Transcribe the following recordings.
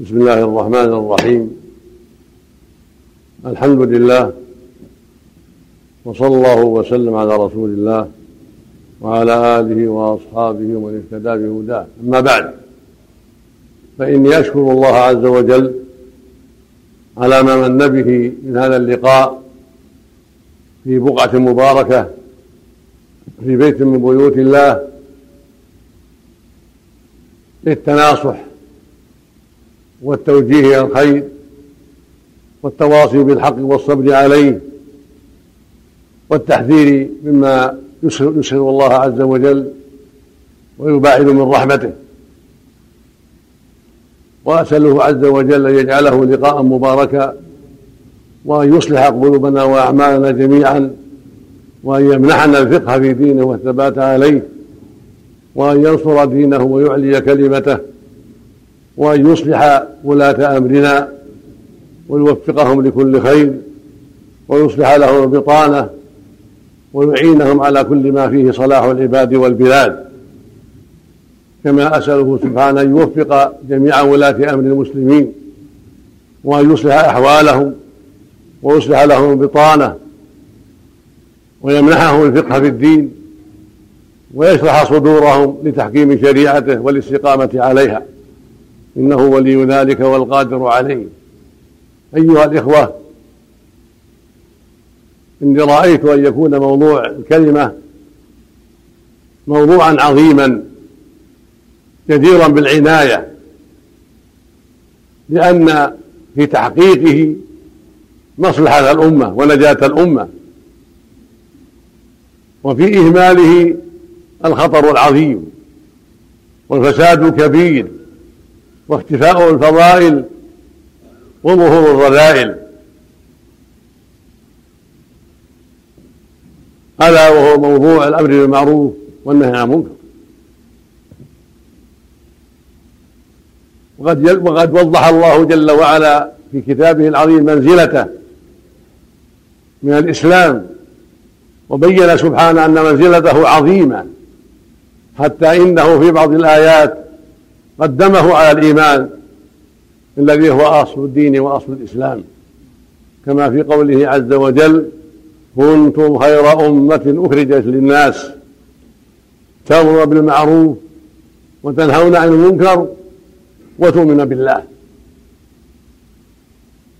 بسم الله الرحمن الرحيم. الحمد لله وصلى الله وسلم على رسول الله وعلى آله وأصحابه ومن اهتدى بهداه. أما بعد فاني اشكر الله عز وجل على ما من به من هذا اللقاء في بقعة مباركة في بيت من بيوت الله للتناصح والتوجيه إلى الخير والتواصي بالحق والصبر عليه والتحذير مما يسر الله عز وجل ويباعد من رحمته. وأسأله عز وجل أن يجعله لقاء مباركا وأن يصلح قلوبنا وأعمالنا جميعا وأن يمنحنا الفقه في دينه والثبات عليه وأن ينصر دينه ويعلي كلمته وأن يصلح ولاة أمرنا ويوفقهم لكل خير ويصلح لهم البطانة ويعينهم على كل ما فيه صلاح العباد والبلاد. كما أسأله سبحانه أن يوفق جميع ولاة أمر المسلمين وأن يصلح أحوالهم ويصلح لهم البطانة ويمنحهم الفقه في الدين ويشرح صدورهم لتحكيم شريعته والاستقامة عليها. إنه ولي ذلك والقادر عليه. أيها الإخوة إني رأيت أن يكون موضوع الكلمة موضوعا عظيما جديرا بالعناية لأن في تحقيقه مصلحة الأمة ونجاة الأمة وفي إهماله الخطر العظيم والفساد الكبير واختفاء الفضائل وظهور الرذائل. ألا وهو موضوع الأمر بالمعروف والنهي عن المنكر. وقد وقد وضح الله جل وعلا في كتابه العظيم منزلته من الإسلام وبين سبحانه أن منزلته عظيمة حتى إنه في بعض الآيات قدمه على الإيمان الذي هو أصل الدين وأصل الإسلام. كما في قوله عز وجل كنتم خير أمة أخرجت للناس تأمر بالمعروف وتنهون عن المنكر وتؤمن بالله.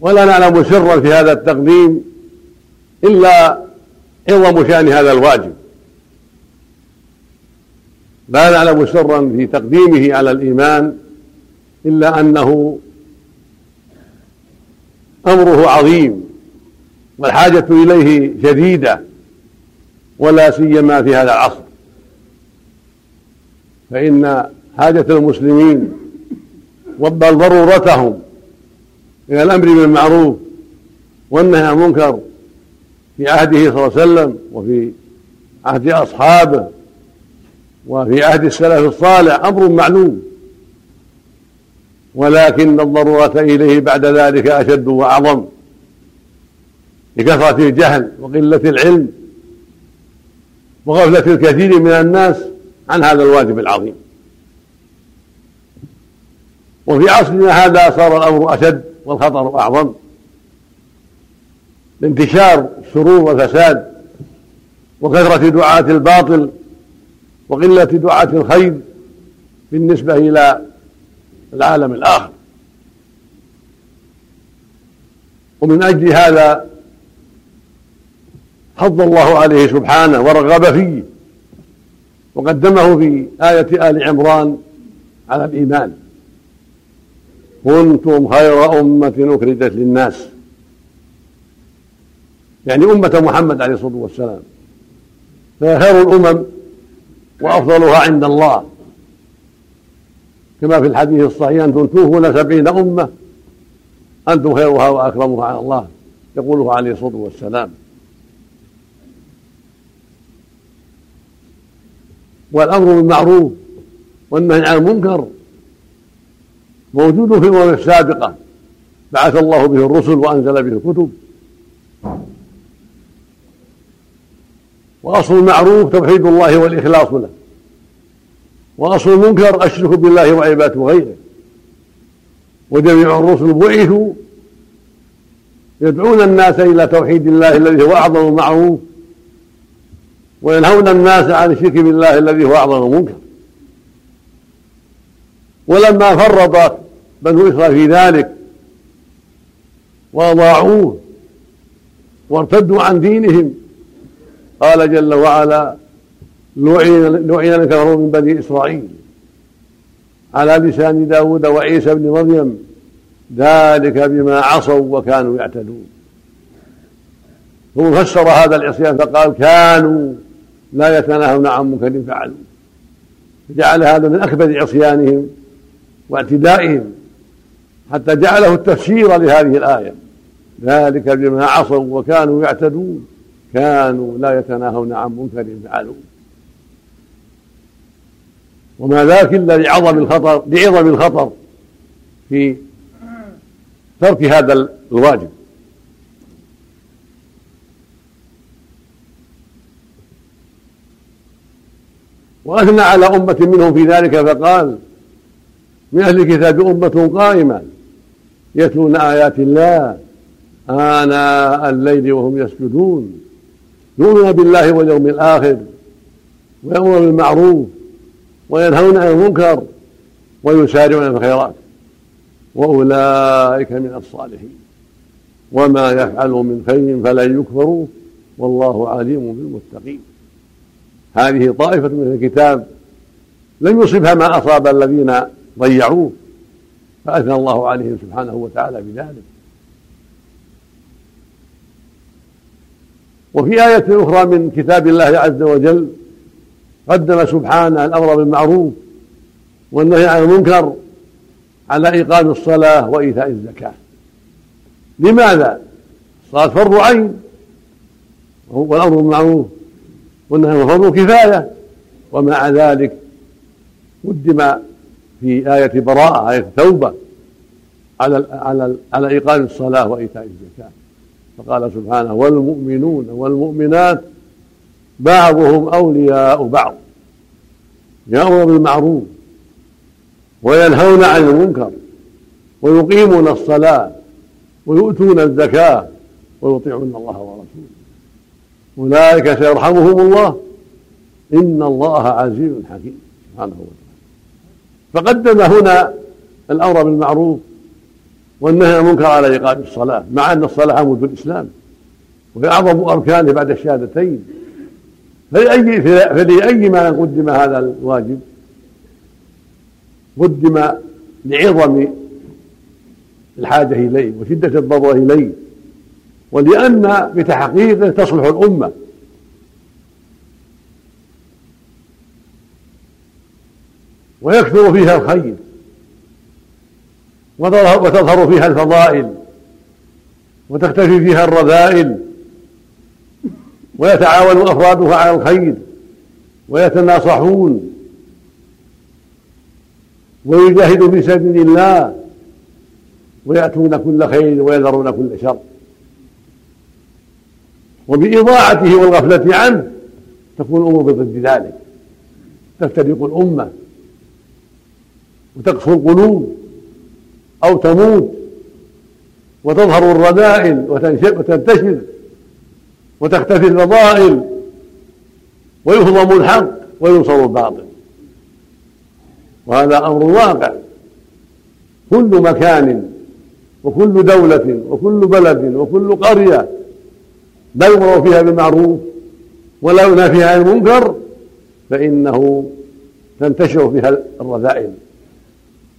ولا نعلم سرا في هذا التقديم إلا عظم شأن هذا الواجب. لا نعلم سرا في تقديمه على الإيمان إلا أنه أمره عظيم والحاجة إليه شديدة ولا سيما في هذا العصر. فإن حاجة المسلمين بل ضرورتهم إلى الأمر بالمعروف والنهي عن المنكر في عهده صلى الله عليه وسلم وفي عهد أصحابه وفي عهد السلف الصالح أمر معلوم. ولكن الضرورة إليه بعد ذلك أشد وأعظم. لكثرة الجهل وقلة العلم وغفلة الكثير من الناس عن هذا الواجب العظيم. وفي عصرنا هذا صار الأمر أشد والخطر أعظم. لانتشار الشرور والفساد وكثرة دعاة الباطل وقلة دعاة الخير بالنسبة إلى العالم الآخر. ومن أجل هذا حض الله عليه سبحانه ورغب فيه وقدمه في آية آل عمران على الإيمان. كنتم خير أمة أخرجت للناس. يعني أمة محمد عليه الصلاة والسلام. فهي خير الأمم وأفضلها عند الله. كما في الحديث الصحيح أنتم توفون سبعين أمة أنتم خيرها وأكرمها على الله يقولها عليه الصلاة والسلام. والأمر بالمعروف والنهي عن المنكر موجود في الأمم السابقة. بعث الله به الرسل وأنزل به الكتب. وأصل المعروف توحيد الله والإخلاص له وأصل المنكر الشرك بالله وعبادة غيره وجميع الرسل بعثوا يدعون الناس إلى توحيد الله الذي هو أعظم معروف وينهون الناس عن الشرك بالله الذي هو أعظم منكر ولما فرط بنو إسرائيل في ذلك وأضاعوه وارتدوا عن دينهم قال جل وعلا لعن الكفر من بني إسرائيل. على لسان داود وعيسى بن مريم ذلك بما عصوا وكانوا يعتدون. ثم فسر هذا العصيان فقال كانوا لا يتناهون عن منكر فعلوا. فجعل هذا من أكبر عصيانهم واعتدائهم حتى جعله التفسير لهذه الآية ذلك بما عصوا وكانوا يعتدون. كانوا لا يتناهون عن منكر فعلوا. وما ذاك إلا لعظم الخطر لعظم الخطر في ترك هذا الواجب. وأثنى على أمة منهم في ذلك فقال من أهل الكتاب أمة قائمة يتلون آيات الله آناء الليل وهم يسجدون. يؤمنون بالله واليوم الآخر ويأمرون بالمعروف وينهون عن المنكر ويسارعون في الخيرات. وأولئك من الصالحين. وما يفعلوا من خير فلن يكفروا والله عليم بالمتقين. هذه طائفة من الكتاب لم يصبها ما أصاب الذين ضيعوه فأثنى الله عليهم سبحانه وتعالى بذلك. وفي آية أخرى من كتاب الله عز وجل قدم سبحانه الأمر بالمعروف والنهي عن المنكر على إقام الصلاة وإيتاء الزكاة. لماذا؟ الصلاة فرض عين. والأمر بالمعروف والنهي فرض كفاية. ومع ذلك قدم في آية براءة آية توبة على على على إقام الصلاة وإيتاء الزكاة. فقال سبحانه والمؤمنون والمؤمنات بعضهم أولياء بعض يأمر بالمعروف وينهون عن المنكر ويقيمون الصلاة ويؤتون الزكاة ويطيعون الله ورسوله. أولئك سيرحمهم الله. إن الله عزيز حكيم. سبحانه وتعالى. فقدم هنا الأمر بالمعروف والنهي المنكر على إقام الصلاة مع أن الصلاة عمود الإسلام. وهي أعظم أركانه بعد الشهادتين. فلأي فلأي ما قدم هذا الواجب قدم لعظم الحاجة إليه وشدة الضرورة إليه ولأن بتحقيقه تصلح الأمة. ويكثر فيها الخير. وتظهر فيها الفضائل وتختفي فيها الرذائل ويتعاون أفرادها على الخير ويتناصحون ويجاهدوا في سبيل الله ويأتون كل خير ويذرون كل شر. وبإضاعته والغفلة عنه تكون الأمور بضد ذلك تفترق الأمة وتقسو القلوب. أو تموت وتظهر الرذائل وتنتشر وتختفي الفضائل ويهضم الحق وينصر الباطل. وهذا أمر واقع. كل مكان وكل دولة وكل بلد وكل قرية لا يؤمر فيها بالمعروف ولا ينهى فيها عن المنكر فإنه تنتشر فيها الرذائل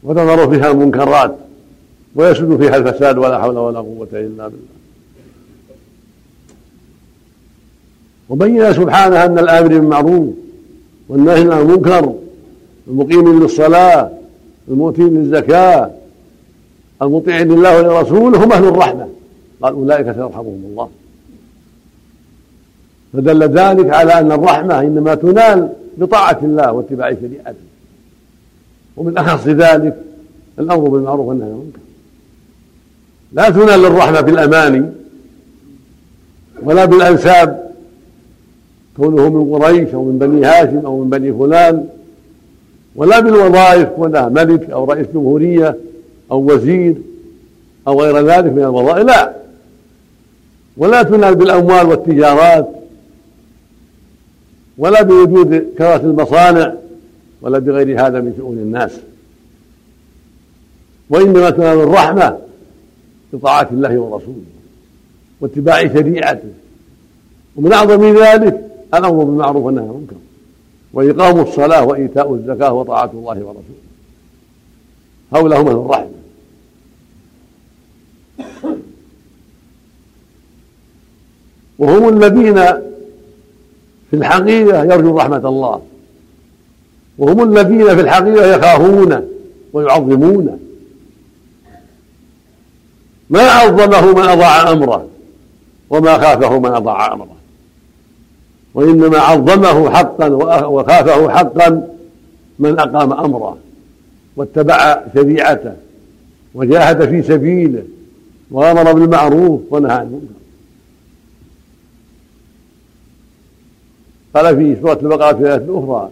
وتظهر فيها المنكرات. ويسد فيها الفساد ولا حول ولا قوة إلا بالله. وبين سبحانه أن الآمر بالمعروف والنهي عن المنكر المقيم للصلاة المؤتي للزكاة المطيع لله ولرسوله هم أهل الرحمة. قال أولئك سيرحمهم الله. فدل ذلك على أن الرحمة إنما تنال بطاعة الله واتباع شريعته. ومن أخص ذلك الأمر بالمعروف والنهي عن المنكر. لا تنال الرحمة بالأماني ولا بالأنساب. كونه من قريش أو من بني هاشم أو من بني فلان ولا بالوظائف كونه ملك أو رئيس جمهورية أو وزير أو غير ذلك من الوظائف لا. ولا تنال بالأموال والتجارات ولا بوجود كراسي المصانع ولا بغير هذا من شؤون الناس. وإنما تنال الرحمة بطاعة الله ورسوله واتباع شريعته. ومن أعظم ذلك الأمر بالمعروف والنهي عن المنكر. وإقام الصلاة وإيتاء الزكاة وطاعة الله ورسوله. هؤلاء هم أهل الرحمة. وهم الذين في الحقيقة يرجون رحمة الله. وهم الذين في الحقيقة يخافون ويعظمون. ما عظمه من أضاع أمره وما خافه من أضاع أمره. وإنما عظمه حقا وخافه حقا من أقام أمره واتبع شريعته وجاهد في سبيله وأمر بالمعروف ونهى عن المنكر. قال في سورة البقرة في آية أخرى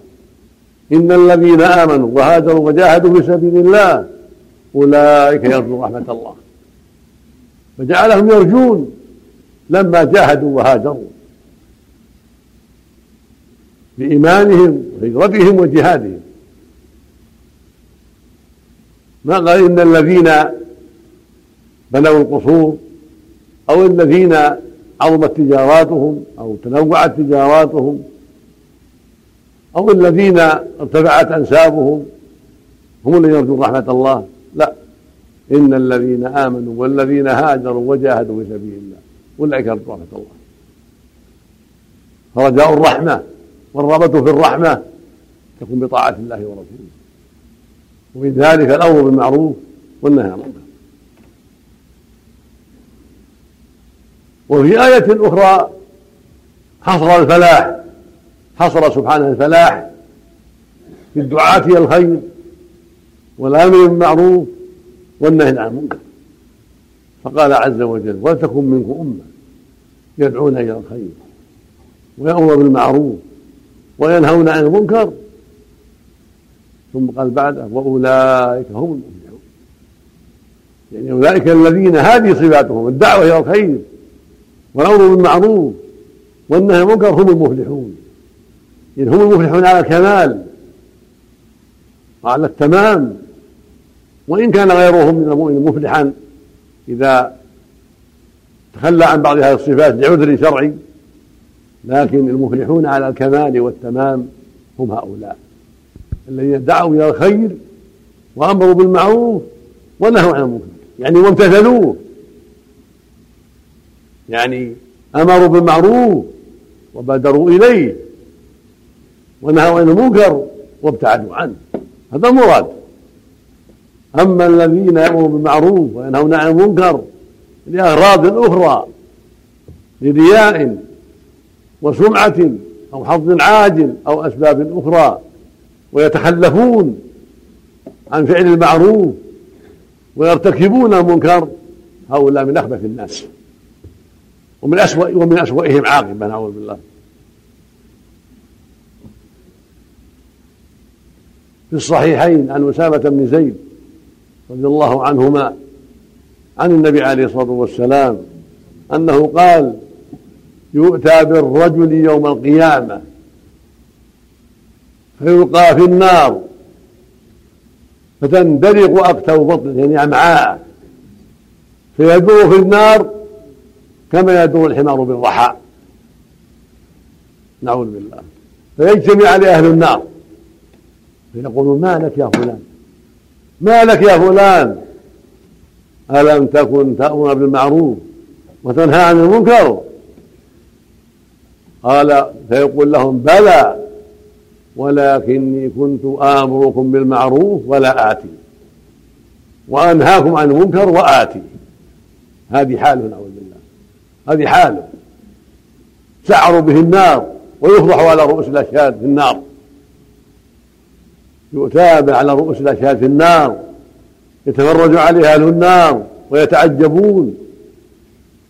إن الذين آمنوا وهاجروا وجاهدوا في سبيل الله أولئك يرجون رحمة الله. فجعلهم يرجون لما جاهدوا وهاجروا. بإيمانهم وهجرتهم وجهادهم. ما قال إن الذين بنوا القصور أو الذين عظمت تجاراتهم أو تنوعت تجاراتهم أو الذين ارتفعت أنسابهم هم الذين يرجون رحمة الله. إن الذين آمنوا والذين هاجروا وجاهدوا في سبيل الله أولئك رحمة الله. فرجاء الرحمة والرغبة في الرحمة تكون بطاعة الله ورسوله. ومن ذلك الأمر بالمعروف والنهي عن المنكر. وفي آية أخرى حصر الفلاح حصر سبحانه الفلاح في الدعاة إلى الخير والآمر بالمعروف والنهي عن المنكر. فقال عز وجل ولتكن منكم أمة يدعون إلى الخير ويأمر بالمعروف وينهون عن المنكر. ثم قال بعده وأولئك هم المفلحون. يعني أولئك الذين هذه صفاتهم الدعوة إلى الخير والأمر بالمعروف والنهي عن المنكر هم المفلحون. يعني هم المفلحون على الكمال وعلى التمام. وإن كان غيرهم من المؤمن مفلحا إذا تخلى عن بعض هذه الصفات لعذر شرعي لكن المفلحون على الكمال والتمام هم هؤلاء. الذين دعوا إلى الخير وأمروا بالمعروف ونهوا عن المنكر. يعني وامتثلوه. يعني أمروا بالمعروف وبادروا إليه ونهوا عن المنكر وابتعدوا عنه. هذا المراد أما الذين يأمرون بالمعروف وينهون عن المنكر لأغراض أخرى لرياء وسمعة أو حظ عاجل أو أسباب أخرى ويتخلفون عن فعل المعروف ويرتكبون المنكر هؤلاء من أخبث الناس ومن أسوأ ومن أسوأهم عاقبة نعوذ بالله. في الصحيحين عن أسامة بن زيد رضي الله عنهما عن النبي عليه الصلاة والسلام أنه قال يؤتى بالرجل يوم القيامة فيلقى في النار فتندلق أكتف بطنه يعني أمعاءه فيدور في النار كما يدور الحمار بالرحى نعوذ بالله. فيجتمع عليه أهل النار فيقولون ما لك يا فلان؟ ما لك يا فلان؟ ألم تكن تأمر بالمعروف وتنهى عن المنكر؟ قال فيقول لهم بلى ولكني كنت آمركم بالمعروف ولا آتي وأنهاكم عن المنكر وآتي. هذه حاله نعوذ بالله. هذه حاله. سعروا به النار ويفضح على رؤوس الأشهاد في النار. يتابع على رؤوس الأشهاد في النار يتفرج عليها أهل النار ويتعجبون.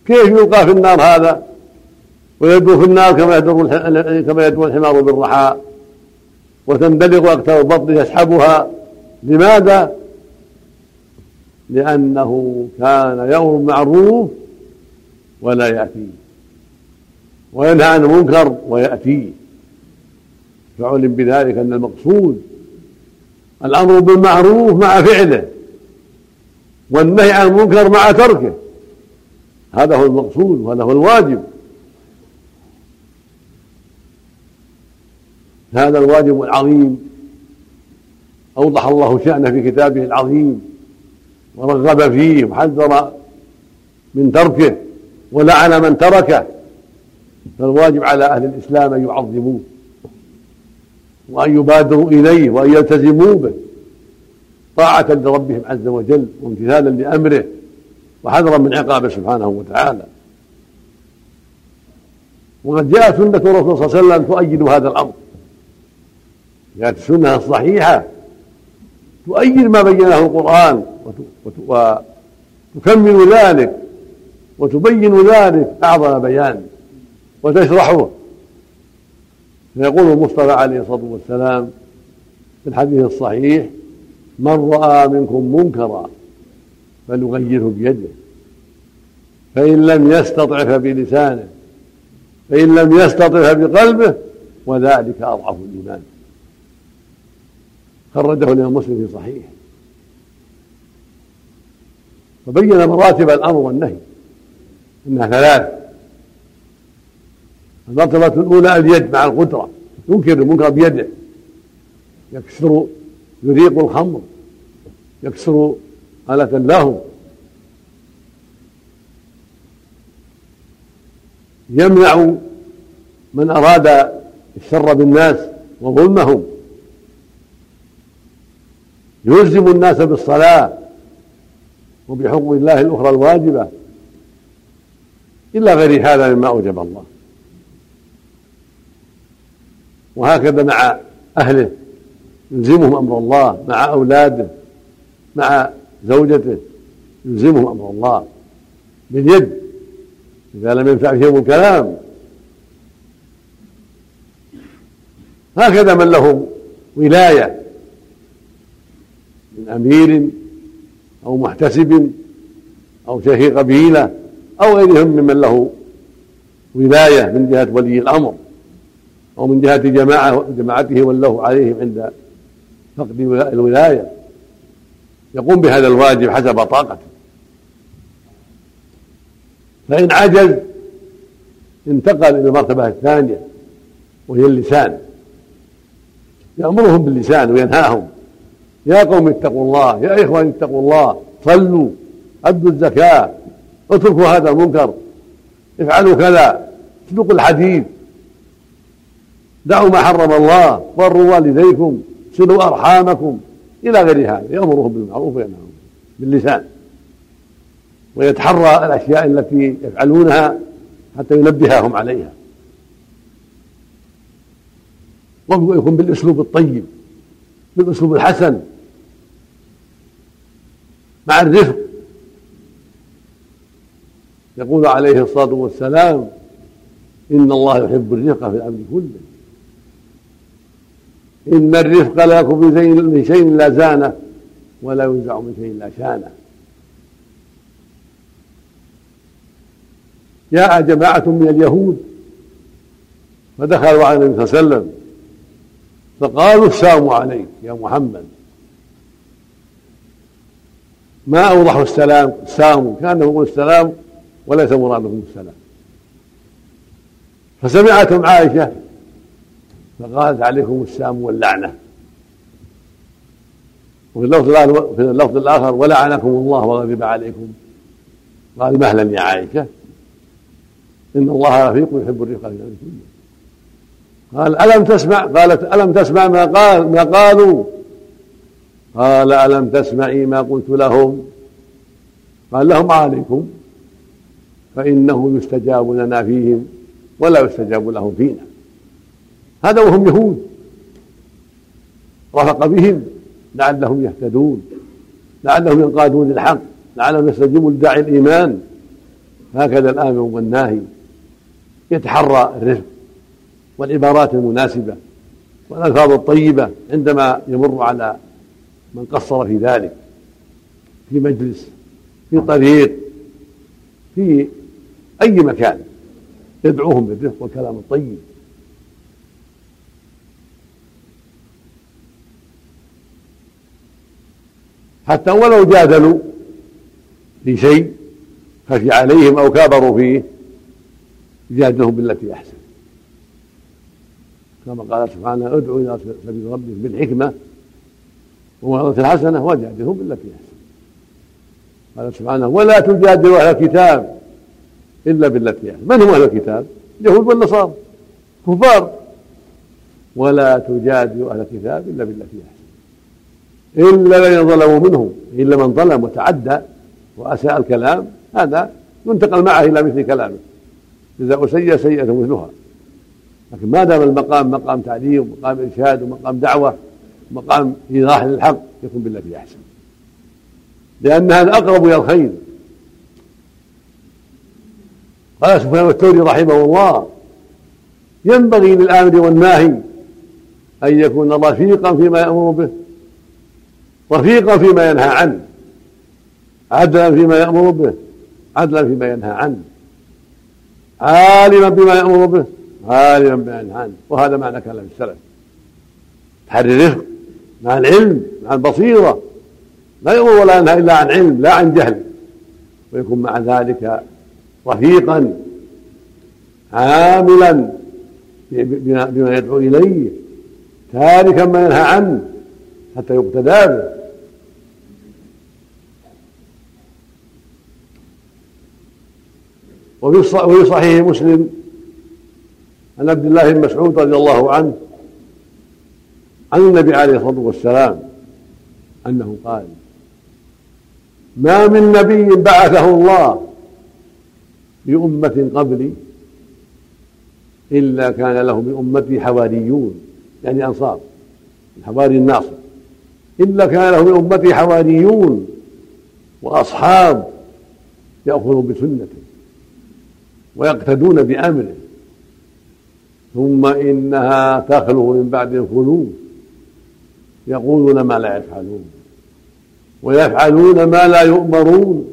كيف يلقى في النار هذا؟ ويدور في النار كما يدور كما يدور الحمار بالرحى وتندلق أكثر البطن يسحبها. لماذا؟ لأنه كان يأمر بالمعروف ولا يأتيه وينهى عن المنكر ويأتيه فعلم بذلك أن المقصود الأمر بالمعروف مع فعله والنهي عن المنكر مع تركه. هذا هو المقصود وهذا هو الواجب. هذا الواجب العظيم. أوضح الله شأنه في كتابه العظيم ورغب فيه وحذر من تركه ولعن من تركه. فالواجب على أهل الإسلام أن يعظموه. وأن يبادروا إليه وأن يلتزموا به. طاعة لربهم عز وجل وامتثالا لأمره وحذرا من عقابه سبحانه وتعالى. وقد جاءت سنة الرسول صلى الله عليه وسلم تؤيد هذا الأمر. جاءت السنة الصحيحة تؤيد ما بينه القرآن وتكمل ذلك وتبين ذلك أعظم بيان وتشرحه. فيقول المصطفى عليه الصلاة والسلام في الحديث الصحيح من رأى منكم منكرا فليغيره بيده فإن لم يستطع فبلسانه فإن لم يستطع فبقلبه وذلك أضعف الإيمان. خرجه الإمام مسلم في صحيح وبين مراتب الأمر والنهي إنها ثلاث. المرتبة الأولى اليد مع القدرة. ينكر المنكر بيده. يكسر يريق الخمر. يكسر آلة له يمنع من أراد الشر بالناس وظلمهم. يلزم الناس بالصلاة وبحقوق الله الأخرى الواجبة. إلا غير هذا مما أوجب الله. وهكذا مع أهله يلزمهم أمر الله مع أولاده مع زوجته يلزمهم أمر الله باليد إذا لم ينفع فيهم الكلام. هكذا من له ولاية من أمير أو محتسب أو شيخ قبيلة أو غيرهم ممن له ولاية من جهة ولي الأمر. أو من جهة جماعة جماعته ولوا عليهم عند فقد الولاية يقوم بهذا الواجب حسب طاقته. فإن عجز انتقل إلى المرتبة الثانية وهي اللسان. يأمرهم باللسان وينهاهم. يا قوم اتقوا الله يا إخوان اتقوا الله صلوا أدوا الزكاة اتركوا هذا المنكر افعلوا كذا اسلكوا الحديث. دعوا ما حرم الله بروا والديكم صلوا أرحامكم. إلى غير هذا يأمرهم بالمعروف وينهاهم باللسان. ويتحرى الأشياء التي يفعلونها حتى ينبههم عليها. ويكون بالأسلوب الطيب بالأسلوب الحسن مع الرفق. يقول عليه الصلاة والسلام إن الله يحب الرفق في الأمر كله. إن الرفق لا يكون من شيء لا زانه ولا ينزع من شيء لا شانه. جاء جماعة من اليهود فدخلوا على النبي صلى الله عليه وسلم فقالوا السلام عليك يا محمد. ما أوضح السلام؟ السلام كأنه يقول السلام وليس مرادهم السلام. فسمعتهم عائشة فقالت عليكم السام واللعنة. وفي اللفظ في اللفظ الآخر ولعنكم الله وغضب عليكم. قال مهلا يا عائشة إن الله رفيق يحب الرفق قال ألم تسمع؟ قالت ألم تسمع ما قال ما قالوا؟ قال ألم تسمعي ما قلت لهم؟ قال لهم عليكم فإنه يستجاب لنا فيهم ولا يستجاب لهم فينا. هذا وهم يهود. رفق بهم. لعلهم يهتدون. لعلهم ينقادون للحق لعلهم يستجيبون لداعي الإيمان. هكذا الآمر والناهي يتحرى الرزق والعبارات المناسبة والألفاظ الطيبة عندما يمر على من قصر في ذلك. في مجلس في طريق في أي مكان. يدعوهم بالرفق والكلام الطيب. حتى ولو جادلوا في شيء خفي عليهم أو كابروا فيه جادلهم بالتي أحسن. كما قال سبحانه ادعو إلى سبيل ربك بالحكمة وموعظة الحسنة وجادلهم بالتي أحسن. قال سبحانه ولا تجادلوا أهل الكتاب إلا بالتي أحسن. من هم أهل الكتاب؟ اليهود والنصارى كفار. ولا تجادلوا أهل الكتاب إلا بالتي أحسن. إلا الذين ظلموا منهم إلا من ظلم وتعدى وأساء الكلام هذا ينتقل معه إلى مثل كلامه. جزاء سيئة سيئة مثلها. لكن ما دام المقام مقام تعليم ومقام إرشاد ومقام دعوة ومقام إيضاح للحق يكون بالتي أحسن لأن هذا أقرب إلى الخير. قال سبحانه الثوري رحمه الله ينبغي للآمر والناهي أن يكون رفيقا فيما يأمر به. رفيقا فيما ينهى عنه عدلا فيما يأمر به عدلا فيما ينهى عنه عالما بما يأمر به عالما بما ينهى عنه وهذا معنى كلام السلف. تحري الرفق مع العلم مع البصيرة. لا يأمر ولا ينهى إلا عن علم لا عن جهل. ويكون مع ذلك رفيقا عاملا بما يدعو إليه تاركا ما ينهى عنه حتى يقتدى به. وفي صحيح مسلم عن عبد الله بن مسعود رضي الله عنه عن النبي عليه الصلاة والسلام أنه قال ما من نبي بعثه الله لأمة قبلي إلا كان له من أمتي حواريون يعني أنصار الحواري الناصر إلا كان له من أمتي حواريون وأصحاب يأخذون بسنته. ويقتدون بأمره. ثم إنها تخلو من بعد الخلو يقولون ما لا يفعلون. ويفعلون ما لا يؤمرون.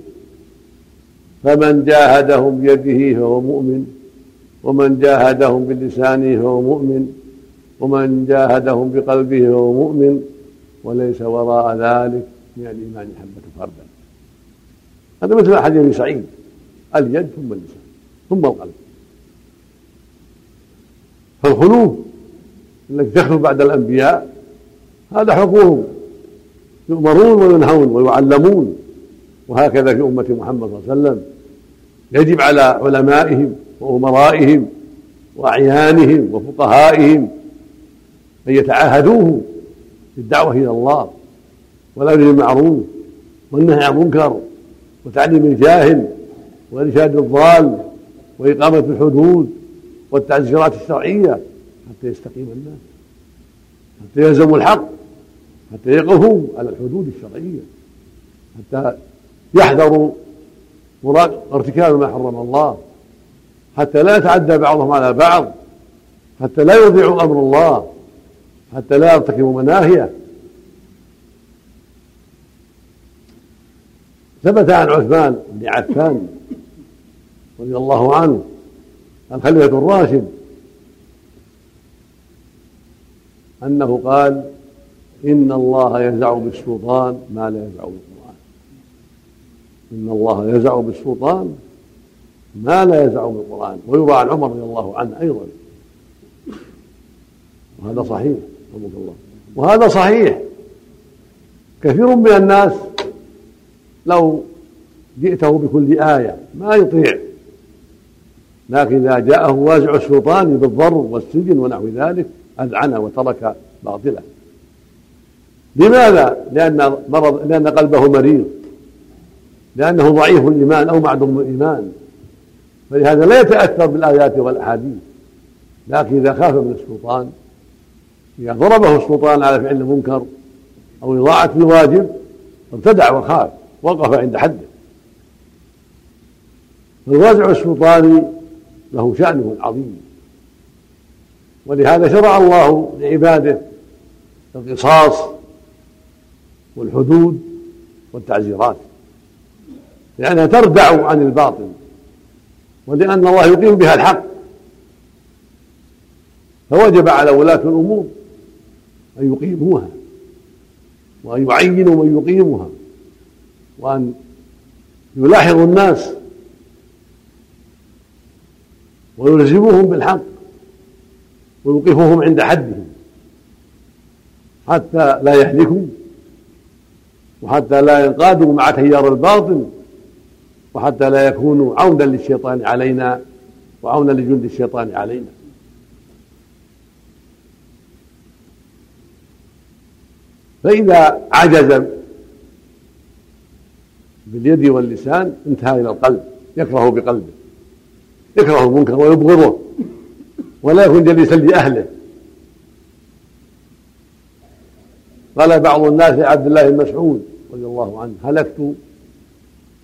فمن جاهدهم بيده فهو مؤمن. ومن جاهدهم بلسانه فهو مؤمن. ومن جاهدهم بقلبه فهو مؤمن. وليس وراء ذلك من الإيمان حبة فردا. هذا مثل حديث سعيد. اليد ثم اللسان ثم القلب فالخلوف التي تخلو بعد الأنبياء هذا حقوقهم يؤمرون وينهون ويعلمون وهكذا في أمة محمد صلى الله عليه وسلم. يجب على علمائهم وأمرائهم وأعيانهم وفقهائهم أن يتعاهدوه في الدعوة إلى الله والأمر بالمعروف والنهي عن المنكر وتعليم الجاهل وإرشاد الضال وإقامة الحدود والتعزيرات الشرعية حتى يستقيم الناس حتى يلزموا الحق حتى يقفوا على الحدود الشرعية حتى يحذروا ارتكاب ما حرم الله حتى لا يتعدى بعضهم على بعض حتى لا يضيعوا أمر الله حتى لا يرتكبوا مناهيه. ثبت عن عثمان بن عفان رضي الله عنه. الخليفة الراشد. أنه قال إن الله يزع بالسلطان ما لا يزع بالقرآن. إن الله يزع بالسلطان ما لا يزع بالقرآن. ويروى عن عمر رضي الله عنه أيضا. وهذا صحيح رحمك الله. وهذا صحيح. كثير من الناس لو جئته بكل آية ما يطيع. لكن إذا جاءه وازع السلطان بالضرب والسجن ونحو ذلك أذعن وترك باطله لماذا؟ لأن مرض لأن قلبه مريض. لأنه ضعيف الإيمان أو معدوم الإيمان. فلهذا لا يتأثر بالآيات والأحاديث. لكن إذا خاف من السلطان إذا ضربه السلطان على فعل المنكر أو إضاعة الواجب ابتدع وخاف وقف عند حده. فالوازع السلطاني له شأنه العظيم ولهذا شرع الله لعباده القصاص والحدود والتعزيرات لأنها تردع عن الباطل ولأن الله يقيم بها الحق. فوجب على ولاة الأمور أن يقيموها وأن يعينوا من يقيمها وأن يلاحظوا الناس ويلزموهم بالحق ويوقفوهم عند حدهم حتى لا يهلكوا وحتى لا ينقادوا مع تيار الباطل وحتى لا يكونوا عونا للشيطان علينا وعونا لجند الشيطان علينا. فإذا عجز باليد واللسان انتهى إلى القلب يكره بقلبه. يكره المنكر ويبغضه. ولا يكون جليسا لأهله. قال بعض الناس لعبد الله بن مسعود رضي الله عنه هلكت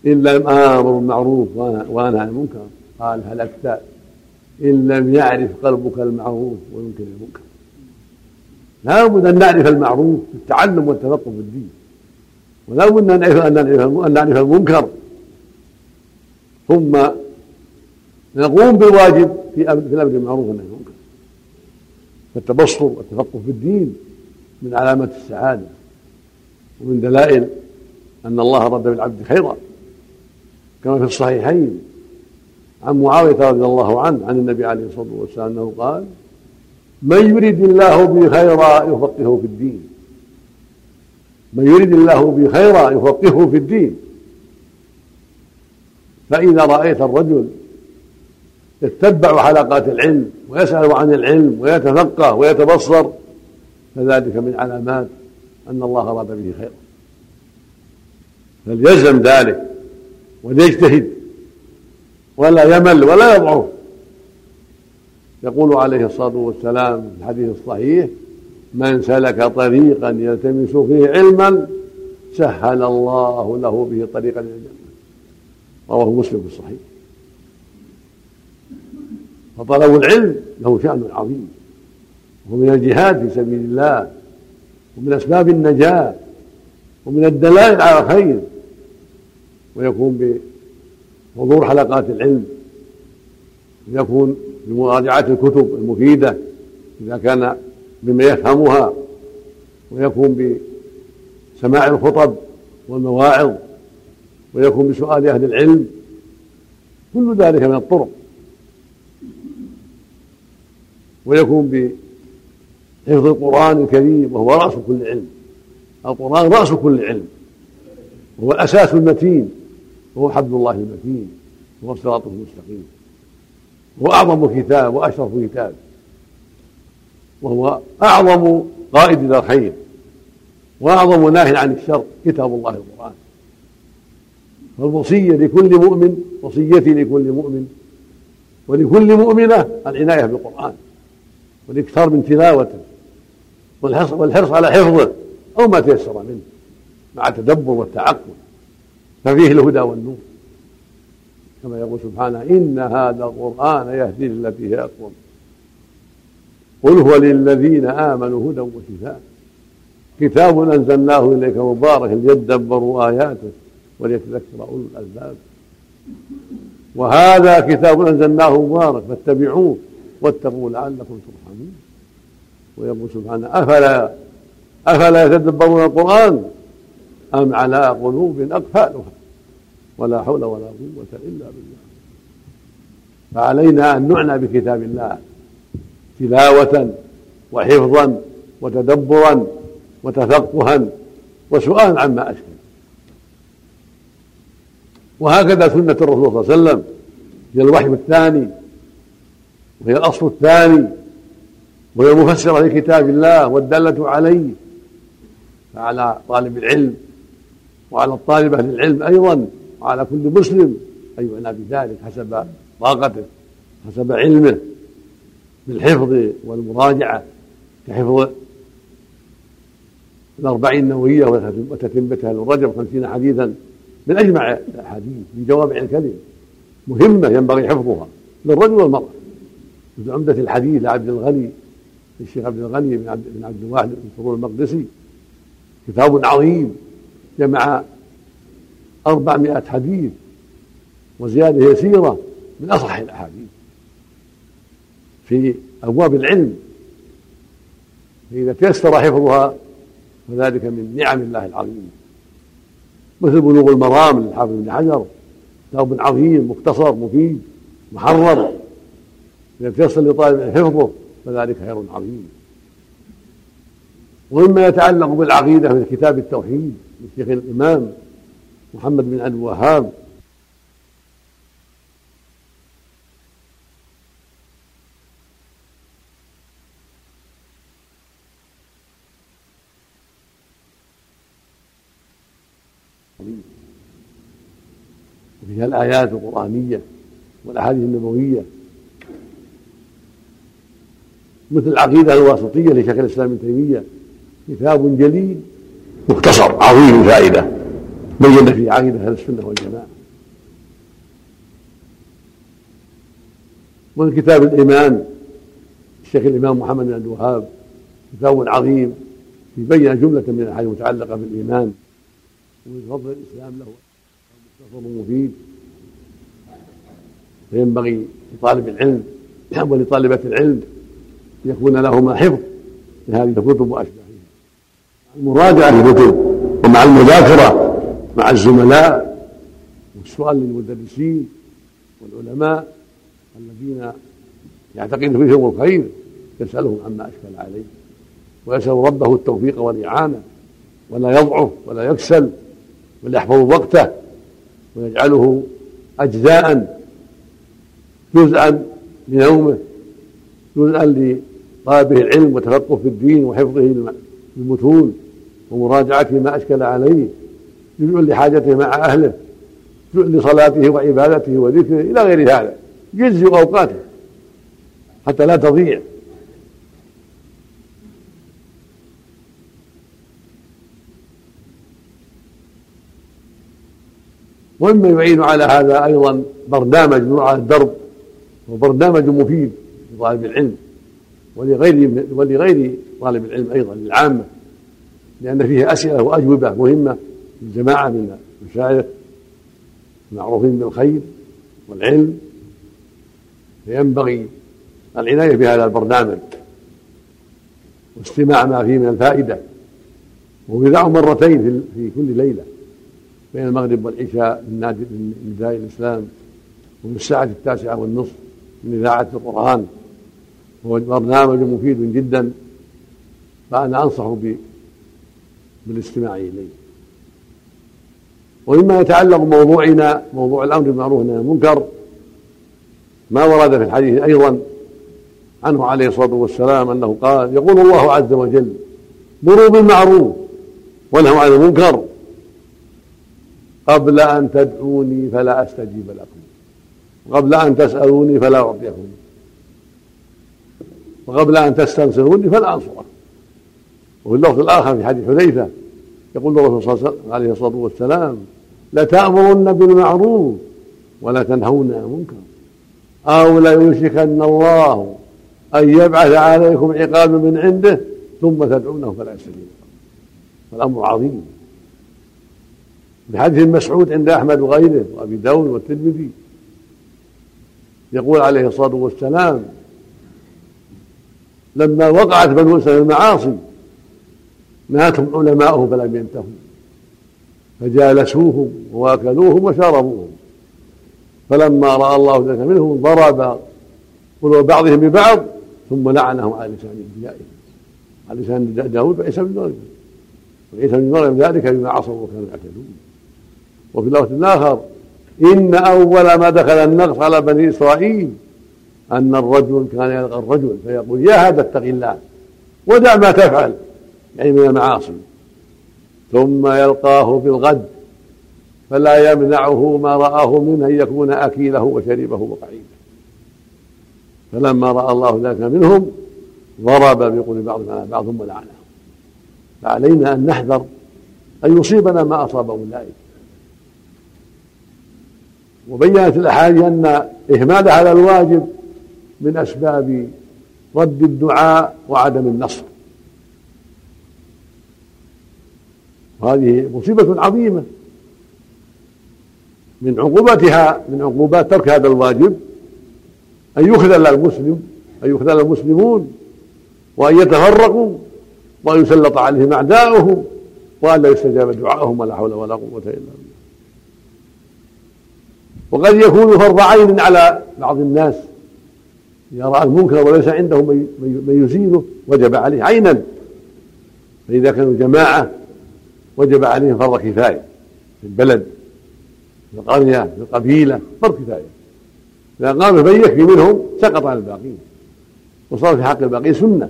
إن لم آمر بالمعروف وأنهى عن المنكر؟ قال هلكت إن لم يعرف قلبك المعروف وينكر المنكر. لا بد أن نعرف المعروف في التعلم والتفقه في الدين. ولا بد أن نعرف أن نعرف المنكر. ثم نقوم بالواجب في في الأمر بالمعروف والنهي عن المنكر. فالتبصر والتفقه في الدين من علامات السعادة ومن دلائل أن الله رد بالعبد خيرا. كما في الصحيحين عن معاوية رضي الله عنه عن النبي عليه الصلاة والسلام أنه قال من يريد الله به خيرا يفقهه في الدين. من يريد الله به خيرا يفقهه في الدين. فإذا رأيت الرجل يتبع حلقات العلم ويسأل عن العلم ويتفقه ويتبصر. فذلك من علامات أن الله أراد به خيرا. فليلزم ذلك وليجتهد ولا يمل ولا يضعف. يقول عليه الصلاة والسلام في الحديث الصحيح من سلك طريقا يلتمس فيه علما سهل الله له به طريقا إلى الجنة. رواه مسلم في الصحيح. فطلب العلم له شأن عظيم. وهو من الجهاد في سبيل الله ومن أسباب النجاة ومن الدلائل على الخير. ويكون بحضور حلقات العلم ويكون بمراجعة الكتب المفيدة إذا كان بما يفهمها ويكون بسماع الخطب والمواعظ ويكون بسؤال أهل العلم. كل ذلك من الطرق. ويكون بحفظ القرآن الكريم وهو رأس كل علم. القرآن رأس كل علم. وهو الأساس المتين. وهو حبل الله المتين. وهو صراطه المستقيم هو أعظم كتاب وأشرف كتاب. وهو أعظم قائد إلى الخير. وأعظم ناه عن الشر. كتاب الله القرآن. فالوصية لكل مؤمن وصيتي لكل مؤمن ولكل مؤمنة العناية بالقرآن. والإكثار من تلاوته والحرص, على حفظه أو ما تيسر منه مع التدبر والتعقل. ففيه الهدى والنور. كما يقول سبحانه إن هذا القرآن يهدي للتي هي أقوم. قل هو للذين آمنوا هدى وشفاء كتاب أنزلناه إليك مبارك ليدبروا آياته وليتذكر أولو الألباب. وهذا كتاب أنزلناه مبارك فاتبعوه. واتقوا لعلكم ترحمون. ويقول سبحانه أفلا أفلا يتدبرون القرآن أم على قلوب أقفالها؟ ولا حول ولا قوة إلا بالله. فعلينا أن نعنى بكتاب الله تلاوة وحفظا وتدبرا وتفقها وسؤالا عما أشكل. وهكذا سنة الرسول صلى الله عليه وسلم هي الوحي الثاني وهي الأصل الثاني وهي المفسرة لكتاب الله والدالة عليه فعلى طالب العلم وعلى الطالبة للعلم أيضا وعلى كل مسلم. أن يعنى بذلك حسب طاقته حسب علمه بالحفظ والمراجعة كحفظ الأربعين النووية وتتمتها للرجب خمسين حديثا من أجمع الأحاديث بجوامع الكلم مهمة ينبغي حفظها للرجل والمرأة. مثل عمدة الحديث لعبد الغني للشيخ عبد الغني بن عبد, بن عبد الواحد بن سرور المقدسي. كتاب عظيم جمع أربعمائة حديث وزيادة يسيرة من أصح الأحاديث. في أبواب العلم فإذا تيسر حفظها فذلك من نعم الله العظيمة مثل بلوغ المرام للحافظ بن حجر كتاب عظيم مختصر مفيد محرر. إذا تيسر لطالب حفظه فذلك خير عظيم. ومما يتعلق بالعقيدة من كتاب التوحيد للشيخ الإمام محمد بن عبد الوهاب. وفيها الآيات القرآنية والأحاديث النبوية. مثل العقيدة الواسطية لشيخ الإسلام ابن تيمية. كتاب جليل. مختصر عظيم الفائدة بين. فيه عقيدة أهل السنة والجماعة. ومن كتاب الإيمان. الشيخ الإمام محمد بن عبد الوهاب. كتاب عظيم. يبين جملة من الأحاديث المتعلقة بالإيمان. ومن فضل الإسلام له. مختصر مفيد. فينبغي لطالب العلم. ولطالبة العلم. يكون لهما حفظ. لهذه الكتب واشباهها المراجعه للكتب ومع المذاكرة مع الزملاء والسؤال للمدرسين والعلماء الذين يعتقد فيهم الخير يسألهم عما أشكل عليه. ويسأل ربه التوفيق والإعانة ولا يضعف ولا يكسل بل يحفظ وقته ويجعله اجزاء جزءا من يومه جزءا طلبه العلم وتفقه في الدين وحفظه للمتون ومراجعة ما أشكل عليه. جزء لحاجته مع أهله جزء لصلاته وعبادته وذكره إلى غير هذا. يجزي أوقاته حتى لا تضيع. ومما يعين على هذا أيضا برنامج نوع الدرب وبرنامج مفيد لطالب العلم. ولغير ولغير طالب العلم أيضا للعامه لأن فيه أسئلة وأجوبة مهمة للجماعة من المشايخ المعروفين بالخير والعلم. فينبغي العناية بهذا البرنامج واستماع ما فيه من الفائدة ويذاع مرتين في كل ليلة بين المغرب والعشاء من نداء الإسلام وفي الساعة التاسعة والنصف من إذاعة القرآن. هو برنامج مفيد جدا فأنا أنصح بالاستماع إليه. ومما يتعلق بموضوعنا موضوع الأمر بالمعروف والنهي عن المنكر ما ورد في الحديث أيضا عنه عليه الصلاة والسلام أنه قال يقول الله عز وجل مروا بالمعروف وانهوا عن المنكر. قبل أن تدعوني فلا أستجيب لكم. قبل أن تسألوني فلا أعطيكم. وقبل أن تستنصروني فلا أنصركم وفي اللفظ الآخر في حديث حذيفة يقول الرسول صلى الله عليه الصلاة والسلام لتأمرن بالمعروف ولا تنهون عن المنكر. أو ليوشكن الله أن يبعث عليكم عقابا من عنده ثم تدعونه فلا يستجيب والأمر عظيم. بحديث مسعود عند أحمد وغيره وأبي داود والترمذي يقول عليه الصلاة والسلام لما وقعت بنو اسرائيل المعاصي ماتهم علماؤه فلم ينتهوا. فجالسوهم وأكلوهم وشربوهم. فلما رأى الله ذلك منهم ضرب قلوب بعضهم ببعض ثم لعنهم على لسان أنبيائهم. على لسان داود وعيسى بن مريم. وعيسى بن مريم ذلك بما عصوا وكانوا يعتدون. وفي اللفظ الآخر إن أول ما دخل النقص على بني إسرائيل أن الرجل كان يلقى الرجل فيقول يا هذا اتق الله ودع ما تفعل يعني من المعاصي. ثم يلقاه في الغد فلا يمنعه ما رآه منه أن يكون أكيله وشريبه وقعيده. فلما رأى الله ذلك منهم ضرب بقول بعضهم على بعض ولعنهم فعلينا أن نحذر أن يصيبنا ما أصاب أولئك وبينت الأحاديث أن إهمال هذا الواجب من أسباب رد الدعاء وعدم النصر. وهذه مصيبة عظيمة. من عقوبتها من عقوبات ترك هذا الواجب أن يخذل المسلم أن يخذل المسلمون وأن يتفرقوا وأن يسلط عليهم أعداؤه وأن لا يستجاب دعاءهم ولا حول ولا قوة إلا بالله. وقد يكون فرض عين على بعض الناس إذا رأى المنكر وليس عنده من يزيله وجب عليه عينا. فإذا كانوا جماعة وجب عليهم فرض كفاية في البلد في القرية في القبيلة فرض كفاية. إذا قام من يكفي منهم سقط عن الباقين. وصار في حق الباقين سنة.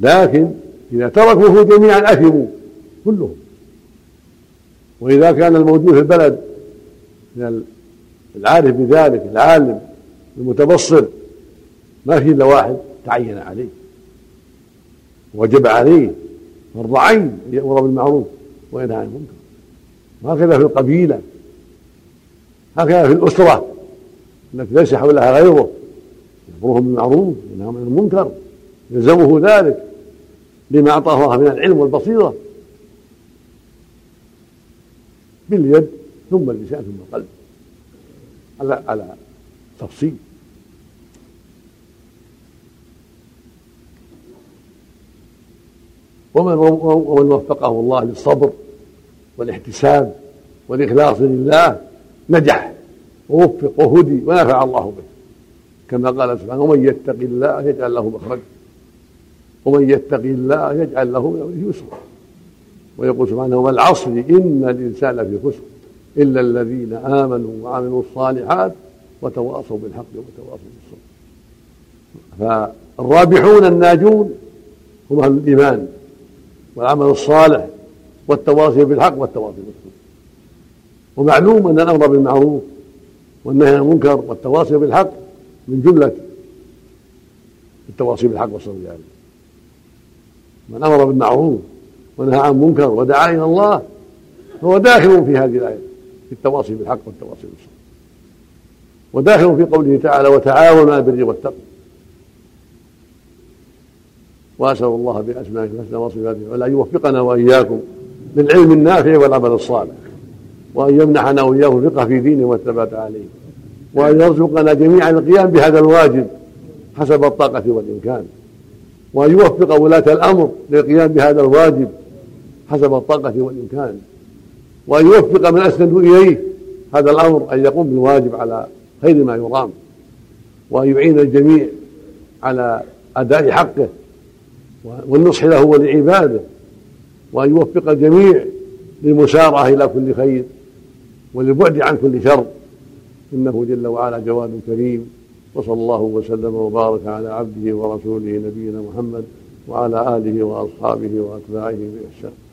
لكن إذا تركوه جميعا أثموا كلهم. وإذا كان الموجود في البلد من العارف بذلك العالم المتبصر ما في إلا واحد تعين عليه. وجب عليه فرض عين يأمر بالمعروف وينهى عن المنكر. وهكذا في القبيلة هكذا في الأسرة التي ليس حولها غيره. يأمرهم بالمعروف وينهى عن المنكر يلزمه ذلك لما أعطاه الله من العلم والبصيرة. باليد ثم اللسان ثم القلب على على تفصيل. ومن وفقه الله للصبر والاحتساب والإخلاص لله نجح ووفق وهدي ونفع الله به. كما قال سبحانه ومن يتق الله يجعل له مخرجا ومن يتق الله يجعل له يسرا. ويقول سبحانه والعصر إن الإنسان لفي خسر إلا الذين آمنوا وعملوا الصالحات وتواصوا بالحق وتواصوا بالصبر. فالرابحون الناجون هم أهل الإيمان. والعمل الصالح والتواصي بالحق والتواصي بالصبر. ومعلوم أن الأمر بالمعروف والنهي عن المنكر والتواصي بالحق من جملة التواصي بالحق والصبر يعني من أمر بالمعروف ونهى عن منكر ودعا إلى الله فهو داخل في هذه الآية في التواصي بالحق والتواصي بالصبر. وداخل في قوله تعالى وتعاونوا على البر والتقوى وأسأل الله بأسمائه الحسنى وصفاته ان يوفقنا وإياكم للعلم النافع والعمل الصالح وأن يمنحنا وإياكم الفقه في دينه والثبات عليه وأن يرزقنا جميعا القيام بهذا الواجب حسب الطاقة والإمكان وأن يوفق ولاة الأمر للقيام بهذا الواجب حسب الطاقة والإمكان وأن يوفق من أسندوا إليه هذا الأمر أن يقوم بالواجب على خير ما يرام وأن يعين الجميع على أداء حقه والنصح له ولعباده وأن يوفق الجميع للمسارعة إلى كل خير وللبعد عن كل شر. إنه جل وعلا جواد كريم. وصلى الله وسلم وبارك على عبده ورسوله نبينا محمد وعلى آله وأصحابه وأتباعه بإحسان.